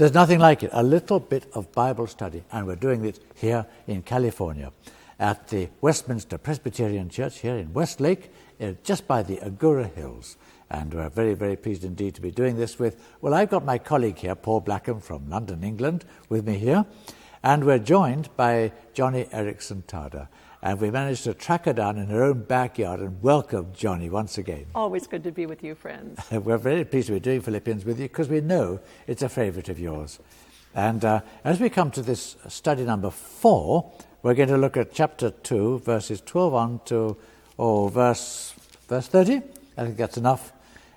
There's nothing like it. A little bit of Bible study. And we're doing it here in California at the Westminster Presbyterian Church here in Westlake, uh, just by the Agoura Hills. And we're very, very pleased indeed to be doing this with, well, I've got my colleague here, Paul Blackham from London, England, with me here. And we're joined by Joni Eareckson Tada. And we managed to track her down in her own backyard and welcome Joni once again. Always good to be with you, friends. We're very pleased to be doing Philippians with you because we know it's a favourite of yours. And uh, as we come to this study number four, we're going to look at chapter 2, verses 12 on to oh, verse, verse 30. I think that's enough.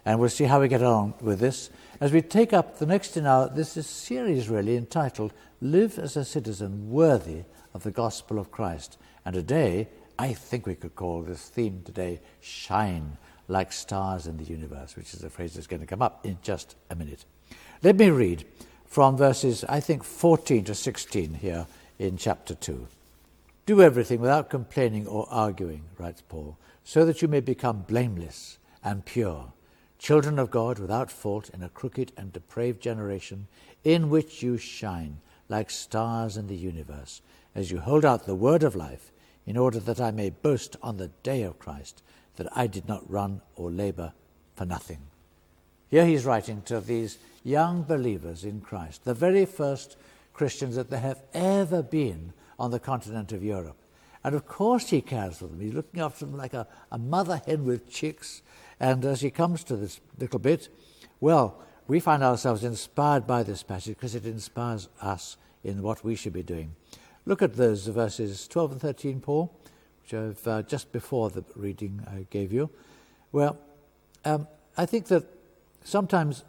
And we'll see how we get on with this. As we take up the next in our, this is series really entitled Live as a Citizen Worthy of the Gospel of Christ. And today, I think we could call this theme today Shine Like Stars in the Universe, which is a phrase that's going to come up in just a minute. Let me read from verses, I think, 14 to 16 here in chapter 2. Do everything without complaining or arguing, writes Paul, so that you may become blameless and pure, children of God without fault in a crooked and depraved generation, in which you shine like stars in the universe, as you hold out the word of life in order that I may boast on the day of Christ that I did not run or labor for nothing. Here he's writing to these young believers in Christ, the very first Christians that there have ever been on the continent of Europe. And of course he cares for them. He's looking after them like a, a mother hen with chicks. And as he comes to this little bit, well, we find ourselves inspired by this passage because it inspires us in what we should be doing. Look at those verses 12 and 13, Paul, which I've uh, just before the reading I gave you. Well, um, I think that sometimes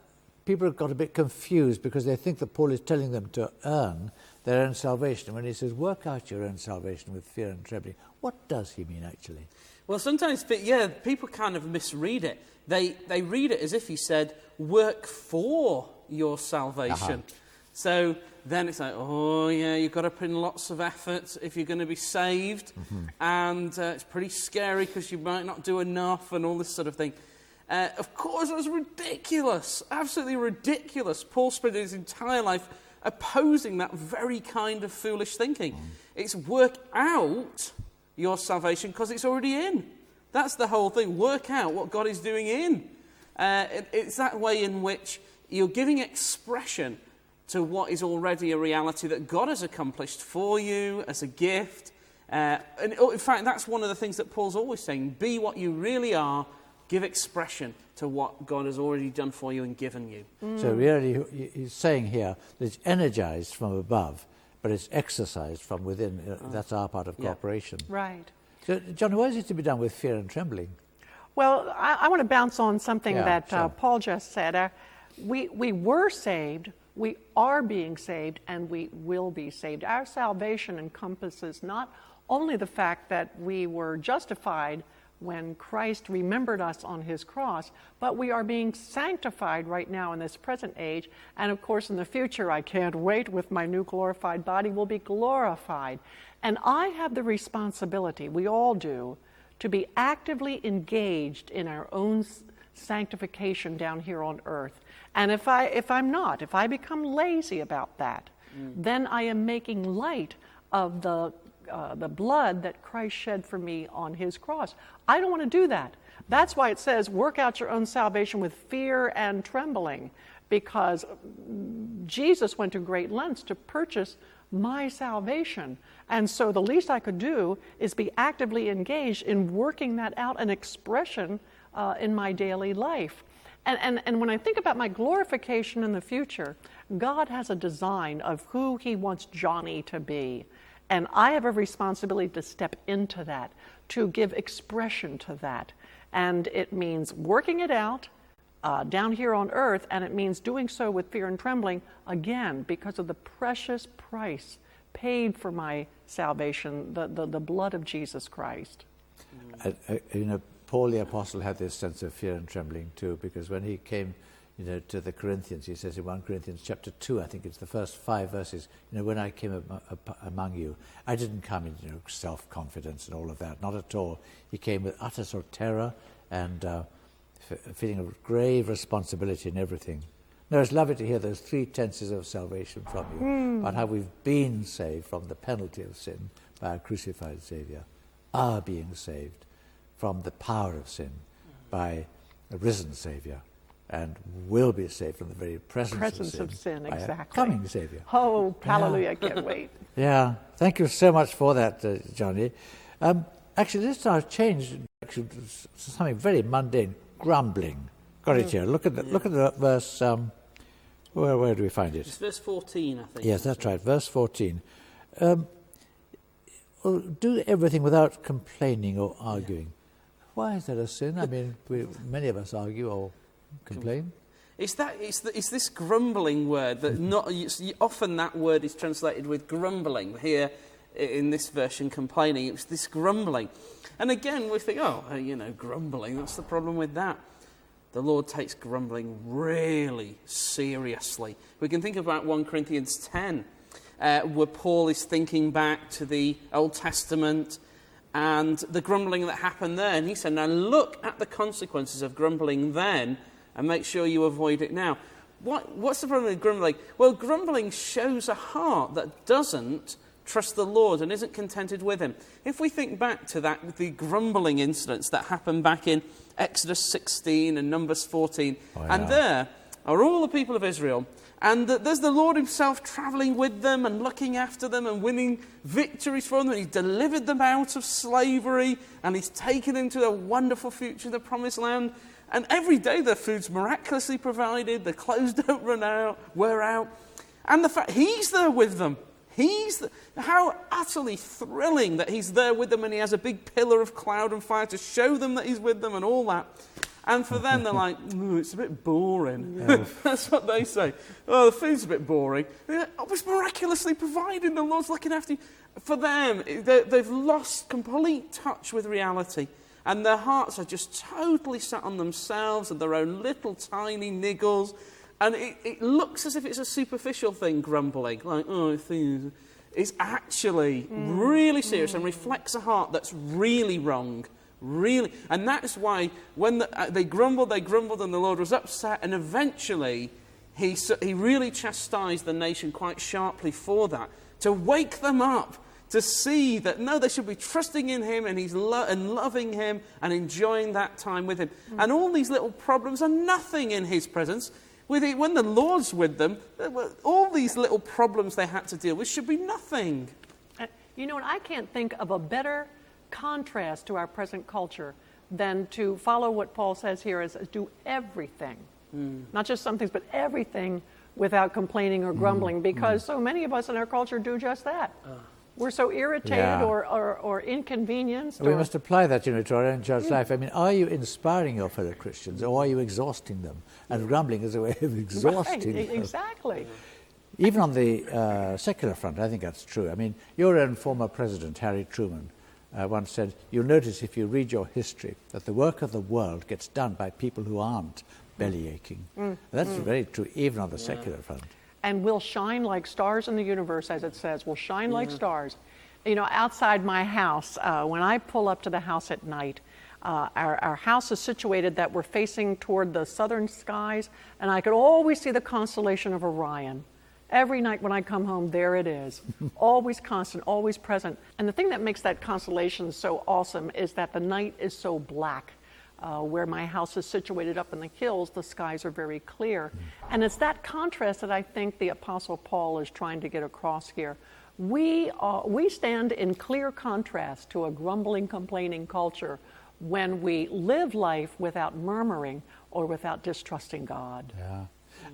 people have got a bit confused because they think that Paul is telling them to earn their own salvation. When he says, work out your own salvation with fear and trembling, what does he mean actually? Well, sometimes, yeah, people kind of misread it. They, they read it as if he said, work for your salvation. Uh-huh. So then it's like, oh, yeah, you've got to put in lots of effort if you're going to be saved. Mm-hmm. And uh, it's pretty scary because you might not do enough and all this sort of thing. Uh, of course, it was ridiculous, absolutely ridiculous. Paul spent his entire life opposing that very kind of foolish thinking. Mm. It's work out your salvation because it's already in. That's the whole thing. Work out what God is doing in. Uh, it, it's that way in which you're giving expression to what is already a reality that God has accomplished for you as a gift. Uh, and oh, in fact, that's one of the things that Paul's always saying be what you really are, give expression to what God has already done for you and given you. Mm. So, really, he's saying here that it's energized from above, but it's exercised from within. Uh, oh. That's our part of cooperation. Yeah. Right. So, John, why is it to be done with fear and trembling? Well, I, I want to bounce on something yeah, that uh, sure. uh, Paul just said. Uh, we, we were saved we are being saved and we will be saved. Our salvation encompasses not only the fact that we were justified when Christ remembered us on his cross, but we are being sanctified right now in this present age. And of course, in the future, I can't wait with my new glorified body, will be glorified. And I have the responsibility, we all do, to be actively engaged in our own sanctification down here on earth. And if, I, if I'm not, if I become lazy about that, mm. then I am making light of the, uh, the blood that Christ shed for me on his cross. I don't want to do that. That's why it says, work out your own salvation with fear and trembling, because Jesus went to great lengths to purchase my salvation. And so the least I could do is be actively engaged in working that out, an expression uh, in my daily life. And, and, and when I think about my glorification in the future, God has a design of who He wants Joni to be. And I have a responsibility to step into that, to give expression to that. And it means working it out uh, down here on earth, and it means doing so with fear and trembling, again, because of the precious price paid for my salvation, the, the, the blood of Jesus Christ. I, I, you know, Paul the Apostle had this sense of fear and trembling too, because when he came you know, to the Corinthians, he says in 1 Corinthians chapter 2, I think it's the first five verses, you know, when I came among you, I didn't come in you know, self-confidence and all of that, not at all. He came with utter sort of terror and uh, f- feeling of grave responsibility in everything. No, it's lovely to hear those three tenses of salvation from you mm. about how we've been saved from the penalty of sin by a crucified Saviour, are being saved from the power of sin by a risen Saviour, and will be saved from the very presence, presence of sin, of sin exactly. coming Saviour. Oh, hallelujah, yeah. can't wait. yeah, thank you so much for that, uh, Joni. Um, actually, let's now change to something very mundane, grumbling. Got it mm. here. Look at the, look at the verse. Um, where, where do we find it? It's verse 14, I think. Yes, that's right, verse 14. Um, do everything without complaining or arguing. Yeah. Why is that a sin? I mean, we, many of us argue or complain. It's, that, it's, the, it's this grumbling word that not, often that word is translated with grumbling. Here in this version, complaining, it's this grumbling. And again, we think, oh, you know, grumbling, that's the problem with that? the Lord takes grumbling really seriously. We can think about 1 Corinthians 10, uh, where Paul is thinking back to the Old Testament and the grumbling that happened there. And he said, Now look at the consequences of grumbling then and make sure you avoid it now. What, what's the problem with grumbling? Well, grumbling shows a heart that doesn't trust the Lord and isn't contented with Him. If we think back to that, the grumbling incidents that happened back in Exodus 16 and Numbers 14. Oh, yeah. And there are all the people of Israel. And there's the Lord Himself traveling with them and looking after them and winning victories for them. And He delivered them out of slavery and He's taken them to a wonderful future, the promised land. And every day their food's miraculously provided, their clothes don't run out, wear out. And the fact He's there with them. He's the, how utterly thrilling that he's there with them and he has a big pillar of cloud and fire to show them that he's with them and all that. And for them, they're like, it's a bit boring. Yeah. That's what they say. Oh, the food's a bit boring. Like, oh, it's miraculously provided. The Lord's looking after you. For them, they've lost complete touch with reality. And their hearts are just totally set on themselves and their own little tiny niggles and it, it looks as if it's a superficial thing, grumbling, like, oh, it's actually mm. really serious mm. and reflects a heart that's really wrong. Really. And that's why when the, uh, they grumbled, they grumbled, and the Lord was upset, and eventually he, he really chastised the nation quite sharply for that, to wake them up to see that no, they should be trusting in Him and He's lo- and loving Him and enjoying that time with Him. Mm. And all these little problems are nothing in His presence when the Lord's with them, all these little problems they had to deal with should be nothing. Uh, you know, and I can't think of a better contrast to our present culture than to follow what Paul says here is do everything. Mm. Not just some things, but everything without complaining or hmm. grumbling, mm. because mm. so many of us in our culture do just that. Uh. We're so irritated yeah. or, or, or, inconvenienced. We or must apply that, you know, to our own church life. I mean, are you inspiring your fellow Christians or are you exhausting them? And grumbling is a way of exhausting right, them. Exactly. Even on the uh, secular front, I think that's true. I mean, your own former president, Harry Truman, uh, once said, You'll notice if you read your history that the work of the world gets done by people who aren't belly aching. Mm. That's mm. very true, even on the yeah. secular front and we'll shine like stars in the universe, as it says. We'll shine like stars. You know, outside my house, uh, when I pull up to the house at night, uh, our, our house is situated that we're facing toward the southern skies, and I could always see the constellation of Orion. Every night when I come home, there it is. always constant, always present. And the thing that makes that constellation so awesome is that the night is so black. Uh, where my house is situated up in the hills, the skies are very clear. And it's that contrast that I think the Apostle Paul is trying to get across here. We, are, we stand in clear contrast to a grumbling, complaining culture when we live life without murmuring or without distrusting God. Yeah.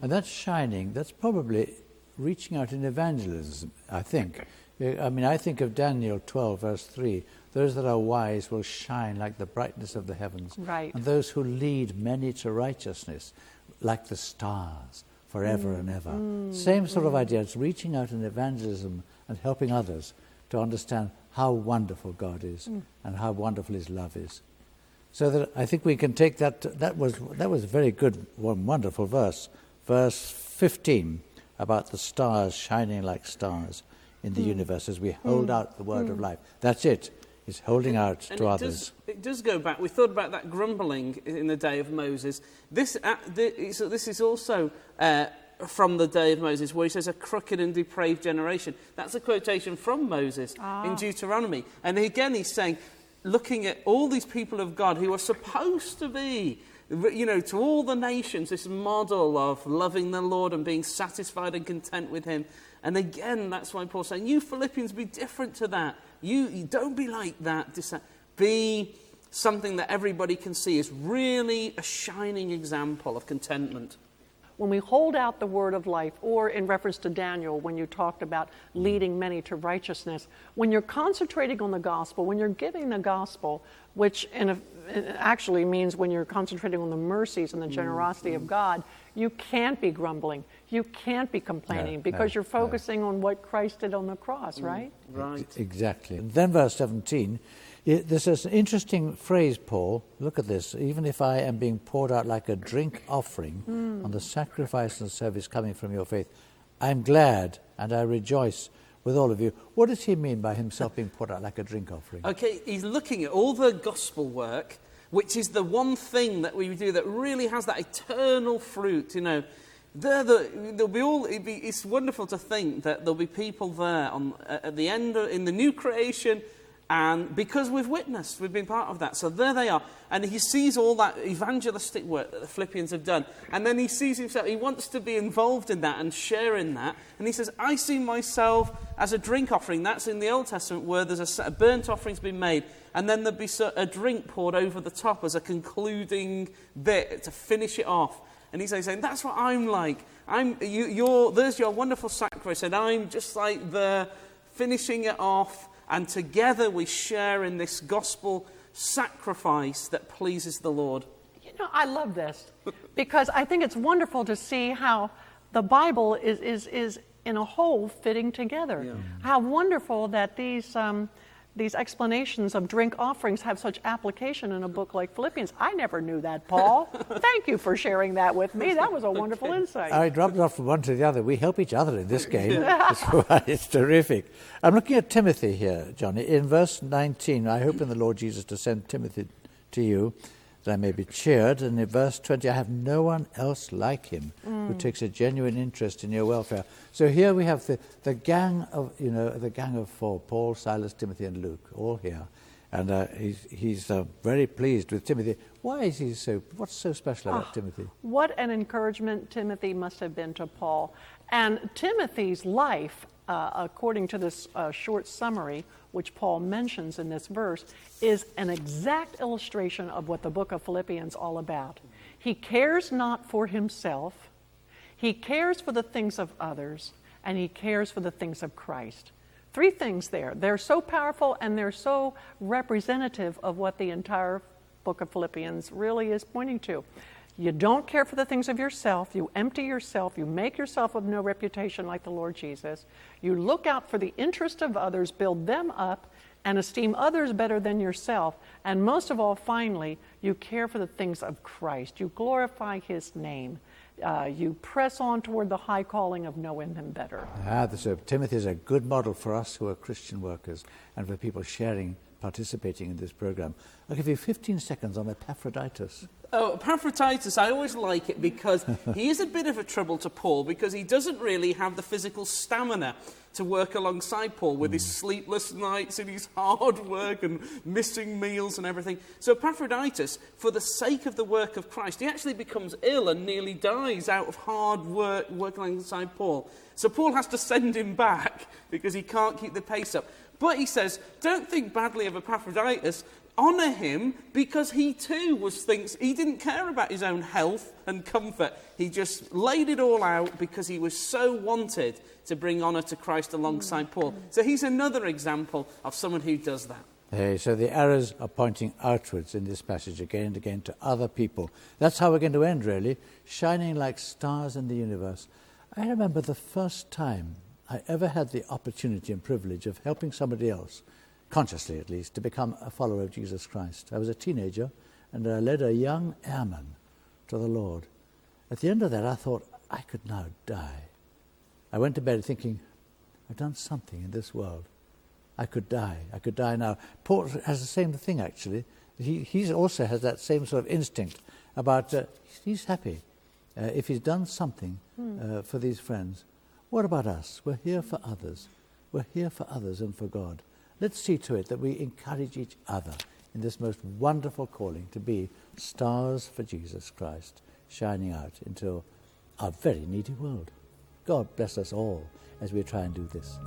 And that's shining, that's probably reaching out in evangelism, I think. I mean, I think of Daniel 12, verse 3 those that are wise will shine like the brightness of the heavens. Right. And those who lead many to righteousness like the stars forever mm. and ever. Mm. Same sort mm. of idea. It's reaching out in evangelism and helping others to understand how wonderful God is mm. and how wonderful His love is. So that I think we can take that. That was that was a very good, one wonderful verse, verse fifteen about the stars shining like stars in the mm. universe as we hold mm. out the word of life. That's it. it is holding out and to it others. Does, it it does go back. We thought about that grumbling in the day of Moses. This, uh, this, this is also uh, from the day of Moses, where he says, a crooked and depraved generation. That's a quotation from Moses ah. in Deuteronomy. And again, he's saying, looking at all these people of God who are supposed to be, you know, to all the nations, this model of loving the Lord and being satisfied and content with Him. And again, that's why Paul's saying, you Philippians, be different to that. You, you don't be like that. Be something that everybody can see is really a shining example of contentment when we hold out the word of life, or in reference to Daniel, when you talked about leading many to righteousness, when you're concentrating on the gospel, when you're giving the gospel, which a, actually means when you're concentrating on the mercies and the generosity mm-hmm. of God, you can't be grumbling. You can't be complaining no, because no, you're focusing no. on what Christ did on the cross, mm, right? Right. Exactly. then, verse 17 this is an interesting phrase, Paul. Look at this. Even if I am being poured out like a drink offering mm. on the sacrifice and service coming from your faith, I'm glad and I rejoice with all of you. What does he mean by himself being poured out like a drink offering? Okay, he's looking at all the gospel work, which is the one thing that we do that really has that eternal fruit, you know. There, the, there'll be all. Be, it's wonderful to think that there'll be people there on, at the end of, in the new creation and because we've witnessed, we've been part of that. So there they are. And he sees all that evangelistic work that the Philippians have done. And then he sees himself, he wants to be involved in that and share in that. And he says, I see myself as a drink offering. That's in the Old Testament where there's a, a burnt offering's been made. And then there'd be a drink poured over the top as a concluding bit to finish it off. And he's saying, That's what I'm like. I'm, you're there's your wonderful sacrifice. And I'm just like the finishing it off and together we share in this gospel sacrifice that pleases the Lord. You know, I love this because I think it's wonderful to see how the Bible is, is, is in a whole fitting together. Yeah. How wonderful that these. Um, these explanations of drink offerings have such application in a book like Philippians. I never knew that, Paul. Thank you for sharing that with me. That was a wonderful insight. I dropped off from one to the other. We help each other in this game. it's, terrific. I'm looking at Timothy here, Joni. In verse 19, I hope in the Lord Jesus to send Timothy to you that I may be cheered. And in verse 20, I have no one else like him mm. who takes a genuine interest in your welfare. So here we have the, the gang of, you know, the gang of four, Paul, Silas, Timothy, and Luke, all here. And uh, he's, he's uh, very pleased with Timothy. Why is he so, what's so special about oh, Timothy? What an encouragement Timothy must have been to Paul. And Timothy's life, uh, according to this uh, short summary, which Paul mentions in this verse, is an exact illustration of what the book of Philippians all about. He cares not for himself, he cares for the things of others, and he cares for the things of Christ. Three things there. They're so powerful and they're so representative of what the entire book of Philippians really is pointing to. You don't care for the things of yourself. You empty yourself. You make yourself of no reputation like the Lord Jesus. You look out for the interest of others, build them up, and esteem others better than yourself. And most of all, finally, you care for the things of Christ. You glorify His name. Uh, you press on toward the high calling of knowing Him better. Ah, so Timothy is a good model for us who are Christian workers and for people sharing, participating in this program. I'll give you 15 seconds on Epaphroditus. Oh, Epaphroditus, I always like it because he is a bit of a trouble to Paul because he doesn't really have the physical stamina to work alongside Paul with mm. his sleepless nights and his hard work and missing meals and everything. So Epaphroditus, for the sake of the work of Christ, he actually becomes ill and nearly dies out of hard work working alongside Paul. So Paul has to send him back because he can't keep the pace up. But he says, don't think badly of Epaphroditus honour him because he too was thinks he didn't care about his own health and comfort. He just laid it all out because he was so wanted to bring honour to Christ alongside mm. Paul. So he's another example of someone who does that. Hey, so the arrows are pointing outwards in this passage again and again to other people. That's how we're going to end, really, shining like stars in the universe. I remember the first time I ever had the opportunity and privilege of helping somebody else consciously at least, to become a follower of Jesus Christ. I was a teenager and I led a young airman to the Lord. At the end of that, I thought, I could now die. I went to bed thinking, I've done something in this world. I could die. I could die now. Paul has the same thing, actually. he he's also has that same sort of instinct about uh, he's happy uh, if he's done something hmm. uh, for these friends. What about us? We're here for others. We're here for others and for God. Let's see to it that we encourage each other in this most wonderful calling to be stars for Jesus Christ, shining out into our very needy world. God bless us all as we try and do this.